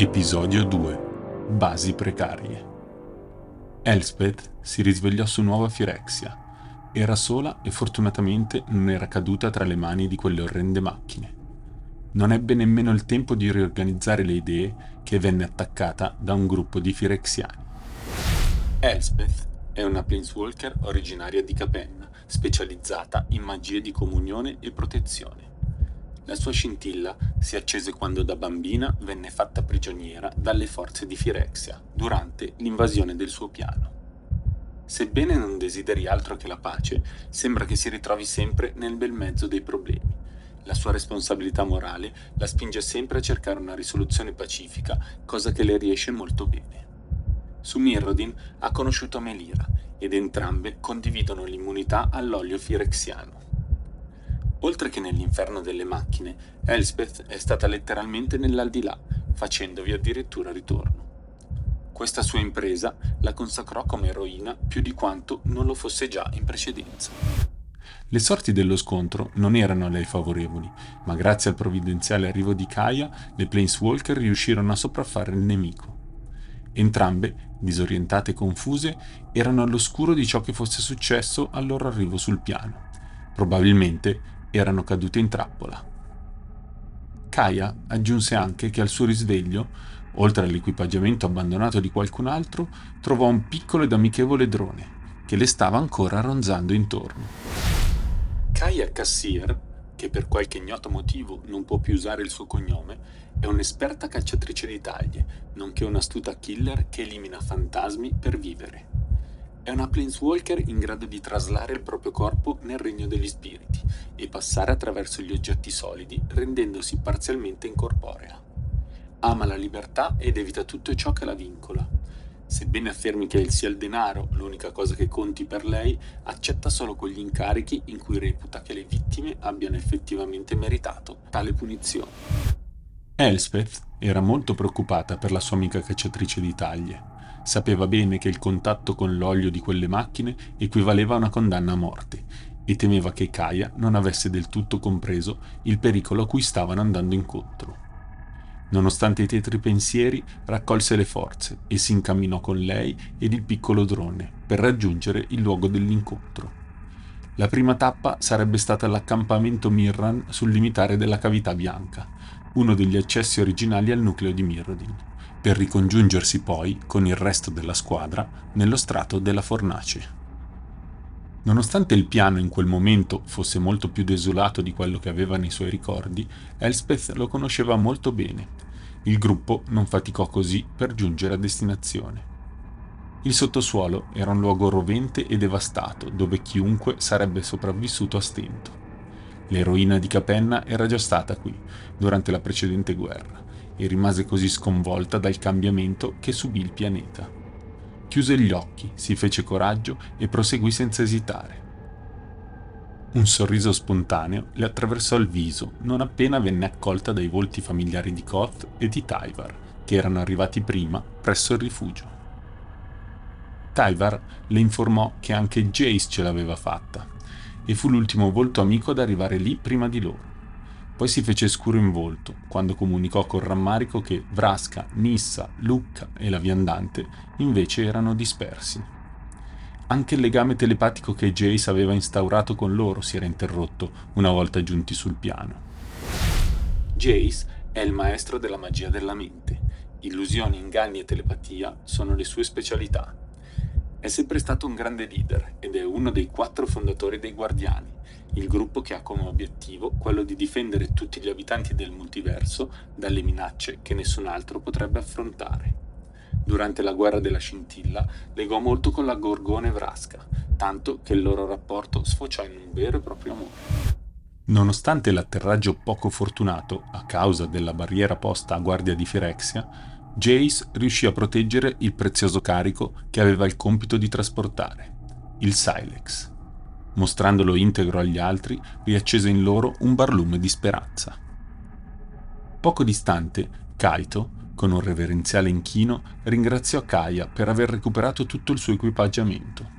Episodio 2 Basi precarie Elspeth si risvegliò su Nuova Firexia. Era sola e fortunatamente non era caduta tra le mani di quelle orrende macchine. Non ebbe nemmeno il tempo di riorganizzare le idee che venne attaccata da un gruppo di firexiani. Elspeth è una Planeswalker originaria di Capenna, specializzata in magie di comunione e protezione. La sua scintilla si accese quando da bambina venne fatta prigioniera dalle forze di Firexia durante l'invasione del suo piano. Sebbene non desideri altro che la pace, sembra che si ritrovi sempre nel bel mezzo dei problemi. La sua responsabilità morale la spinge sempre a cercare una risoluzione pacifica, cosa che le riesce molto bene. Su Mirrodin ha conosciuto Melira ed entrambe condividono l'immunità all'olio firexiano. Oltre che nell'inferno delle macchine, Elspeth è stata letteralmente nell'aldilà, facendovi addirittura ritorno. Questa sua impresa la consacrò come eroina più di quanto non lo fosse già in precedenza. Le sorti dello scontro non erano a lei favorevoli, ma grazie al provvidenziale arrivo di Kaya, le Planeswalker riuscirono a sopraffare il nemico. Entrambe, disorientate e confuse, erano all'oscuro di ciò che fosse successo al loro arrivo sul piano. Probabilmente erano cadute in trappola. Kaya aggiunse anche che al suo risveglio, oltre all'equipaggiamento abbandonato di qualcun altro, trovò un piccolo ed amichevole drone che le stava ancora ronzando intorno. Kaya Cassier, che per qualche ignoto motivo non può più usare il suo cognome, è un'esperta cacciatrice di taglie, nonché un'astuta killer che elimina fantasmi per vivere. È una Planeswalker in grado di traslare il proprio corpo nel regno degli spiriti e passare attraverso gli oggetti solidi rendendosi parzialmente incorporea. Ama la libertà ed evita tutto ciò che la vincola. Sebbene affermi che sia il denaro l'unica cosa che conti per lei, accetta solo quegli incarichi in cui reputa che le vittime abbiano effettivamente meritato tale punizione. Elspeth era molto preoccupata per la sua amica cacciatrice di taglie Sapeva bene che il contatto con l'olio di quelle macchine equivaleva a una condanna a morte e temeva che Kaya non avesse del tutto compreso il pericolo a cui stavano andando incontro. Nonostante i tetri pensieri, raccolse le forze e si incamminò con lei ed il piccolo drone per raggiungere il luogo dell'incontro. La prima tappa sarebbe stata l'accampamento Mirran sul limitare della cavità bianca, uno degli accessi originali al nucleo di Mirrodin per ricongiungersi poi con il resto della squadra nello strato della fornace. Nonostante il piano in quel momento fosse molto più desolato di quello che aveva nei suoi ricordi, Elspeth lo conosceva molto bene. Il gruppo non faticò così per giungere a destinazione. Il sottosuolo era un luogo rovente e devastato, dove chiunque sarebbe sopravvissuto a stento. L'eroina di Capenna era già stata qui, durante la precedente guerra, e rimase così sconvolta dal cambiamento che subì il pianeta. Chiuse gli occhi, si fece coraggio e proseguì senza esitare. Un sorriso spontaneo le attraversò il viso non appena venne accolta dai volti familiari di Koth e di Tyvar, che erano arrivati prima presso il rifugio. Tyvar le informò che anche Jace ce l'aveva fatta, e fu l'ultimo volto amico ad arrivare lì prima di loro. Poi si fece scuro in volto, quando comunicò col rammarico che Vrasca, Nissa, Lucca e la viandante invece erano dispersi. Anche il legame telepatico che Jace aveva instaurato con loro si era interrotto una volta giunti sul piano. Jace è il maestro della magia della mente. Illusioni, inganni e telepatia sono le sue specialità. È sempre stato un grande leader ed è uno dei quattro fondatori dei Guardiani, il gruppo che ha come obiettivo quello di difendere tutti gli abitanti del multiverso dalle minacce che nessun altro potrebbe affrontare. Durante la guerra della scintilla legò molto con la Gorgone Vrasca, tanto che il loro rapporto sfociò in un vero e proprio amore. Nonostante l'atterraggio poco fortunato a causa della barriera posta a guardia di Firexia, Jace riuscì a proteggere il prezioso carico che aveva il compito di trasportare, il Silex mostrandolo integro agli altri, riaccese in loro un barlume di speranza. Poco distante, Kaito, con un reverenziale inchino, ringraziò Kaya per aver recuperato tutto il suo equipaggiamento.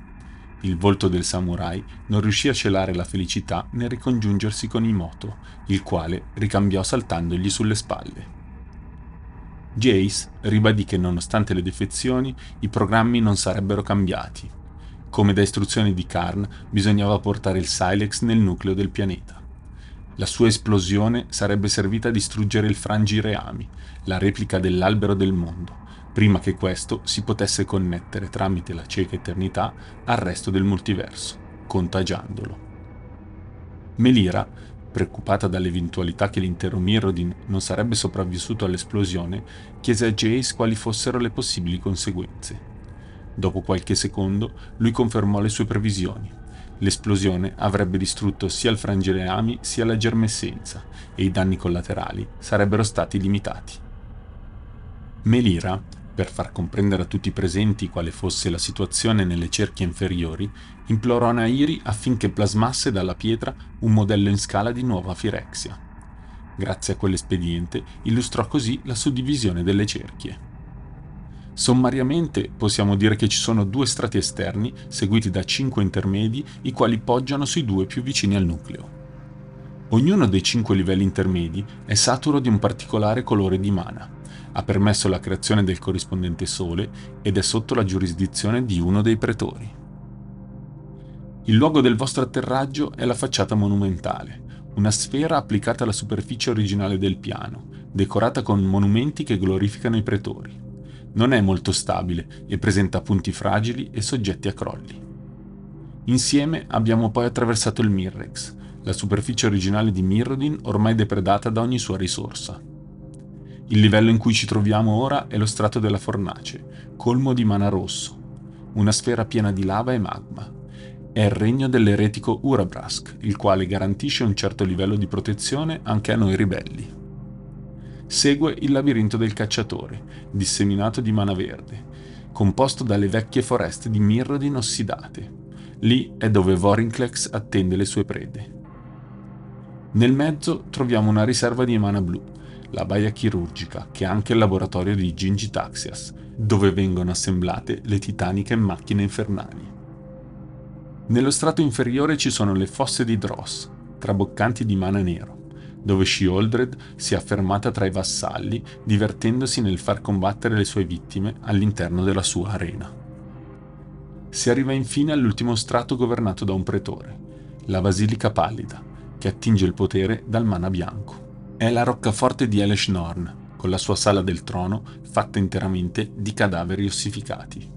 Il volto del samurai non riuscì a celare la felicità nel ricongiungersi con Imoto, il quale ricambiò saltandogli sulle spalle. Jace ribadì che nonostante le defezioni i programmi non sarebbero cambiati. Come da istruzioni di Karn bisognava portare il Silex nel nucleo del pianeta. La sua esplosione sarebbe servita a distruggere il Frangireami, la replica dell'albero del mondo, prima che questo si potesse connettere tramite la cieca eternità al resto del multiverso, contagiandolo. Melira preoccupata dall'eventualità che l'intero Mirrodin non sarebbe sopravvissuto all'esplosione, chiese a Jace quali fossero le possibili conseguenze. Dopo qualche secondo, lui confermò le sue previsioni. L'esplosione avrebbe distrutto sia il frangireami sia la germessenza e i danni collaterali sarebbero stati limitati. Melira per far comprendere a tutti i presenti quale fosse la situazione nelle cerchie inferiori, implorò Nairi affinché plasmasse dalla pietra un modello in scala di nuova Firexia. Grazie a quell'espediente illustrò così la suddivisione delle cerchie. Sommariamente possiamo dire che ci sono due strati esterni seguiti da cinque intermedi i quali poggiano sui due più vicini al nucleo. Ognuno dei cinque livelli intermedi è saturo di un particolare colore di mana ha permesso la creazione del corrispondente Sole ed è sotto la giurisdizione di uno dei pretori. Il luogo del vostro atterraggio è la facciata monumentale, una sfera applicata alla superficie originale del piano, decorata con monumenti che glorificano i pretori. Non è molto stabile e presenta punti fragili e soggetti a crolli. Insieme abbiamo poi attraversato il Mirrex, la superficie originale di Mirrodin ormai depredata da ogni sua risorsa. Il livello in cui ci troviamo ora è lo strato della fornace, colmo di mana rosso, una sfera piena di lava e magma. È il regno dell'eretico Urabrask, il quale garantisce un certo livello di protezione anche a noi ribelli. Segue il labirinto del cacciatore, disseminato di mana verde, composto dalle vecchie foreste di Mirrodin ossidate. Lì è dove Vorinclex attende le sue prede. Nel mezzo troviamo una riserva di mana blu, la baia chirurgica, che è anche il laboratorio di Gingi Taxias, dove vengono assemblate le titaniche macchine infernali. Nello strato inferiore ci sono le fosse di Dross, traboccanti di mana nero, dove Shioldred si è affermata tra i vassalli, divertendosi nel far combattere le sue vittime all'interno della sua arena. Si arriva infine all'ultimo strato governato da un pretore, la Basilica Pallida, che attinge il potere dal mana bianco. È la roccaforte di Eleshnorn, con la sua sala del trono fatta interamente di cadaveri ossificati.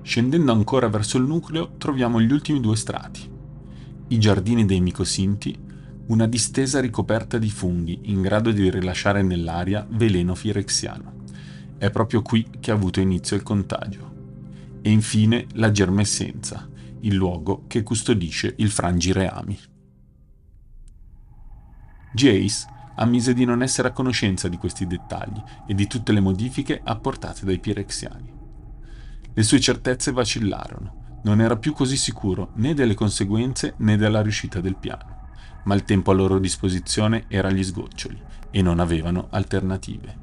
Scendendo ancora verso il nucleo troviamo gli ultimi due strati. I giardini dei micosinti, una distesa ricoperta di funghi in grado di rilasciare nell'aria veleno firexiano. È proprio qui che ha avuto inizio il contagio. E infine la germessenza, il luogo che custodisce il frangireami. Jace ammise di non essere a conoscenza di questi dettagli e di tutte le modifiche apportate dai Pirexiani. Le sue certezze vacillarono, non era più così sicuro né delle conseguenze né della riuscita del piano, ma il tempo a loro disposizione era agli sgoccioli e non avevano alternative.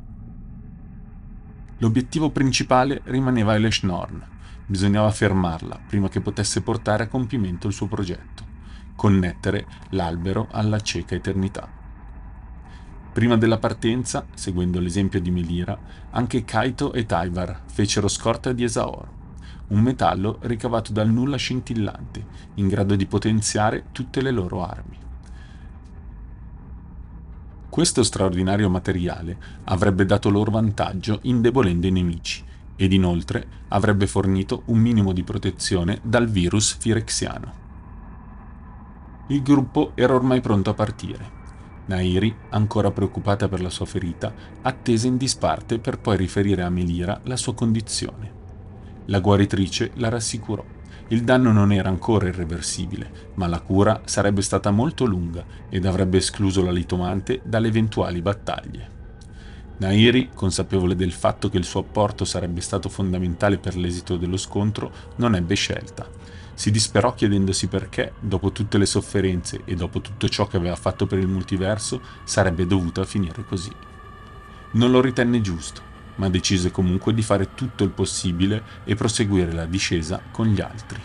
L'obiettivo principale rimaneva Eleshnorn, bisognava fermarla prima che potesse portare a compimento il suo progetto, connettere l'albero alla cieca eternità. Prima della partenza, seguendo l'esempio di Melira, anche Kaito e Taivar fecero scorta di Esaoro, un metallo ricavato dal nulla scintillante, in grado di potenziare tutte le loro armi. Questo straordinario materiale avrebbe dato loro vantaggio indebolendo i nemici ed inoltre avrebbe fornito un minimo di protezione dal virus firexiano. Il gruppo era ormai pronto a partire Nairi, ancora preoccupata per la sua ferita, attese in disparte per poi riferire a Melira la sua condizione. La guaritrice la rassicurò. Il danno non era ancora irreversibile, ma la cura sarebbe stata molto lunga ed avrebbe escluso la litomante dalle eventuali battaglie. Nairi, consapevole del fatto che il suo apporto sarebbe stato fondamentale per l'esito dello scontro, non ebbe scelta si disperò chiedendosi perché, dopo tutte le sofferenze e dopo tutto ciò che aveva fatto per il multiverso, sarebbe dovuta finire così. Non lo ritenne giusto, ma decise comunque di fare tutto il possibile e proseguire la discesa con gli altri.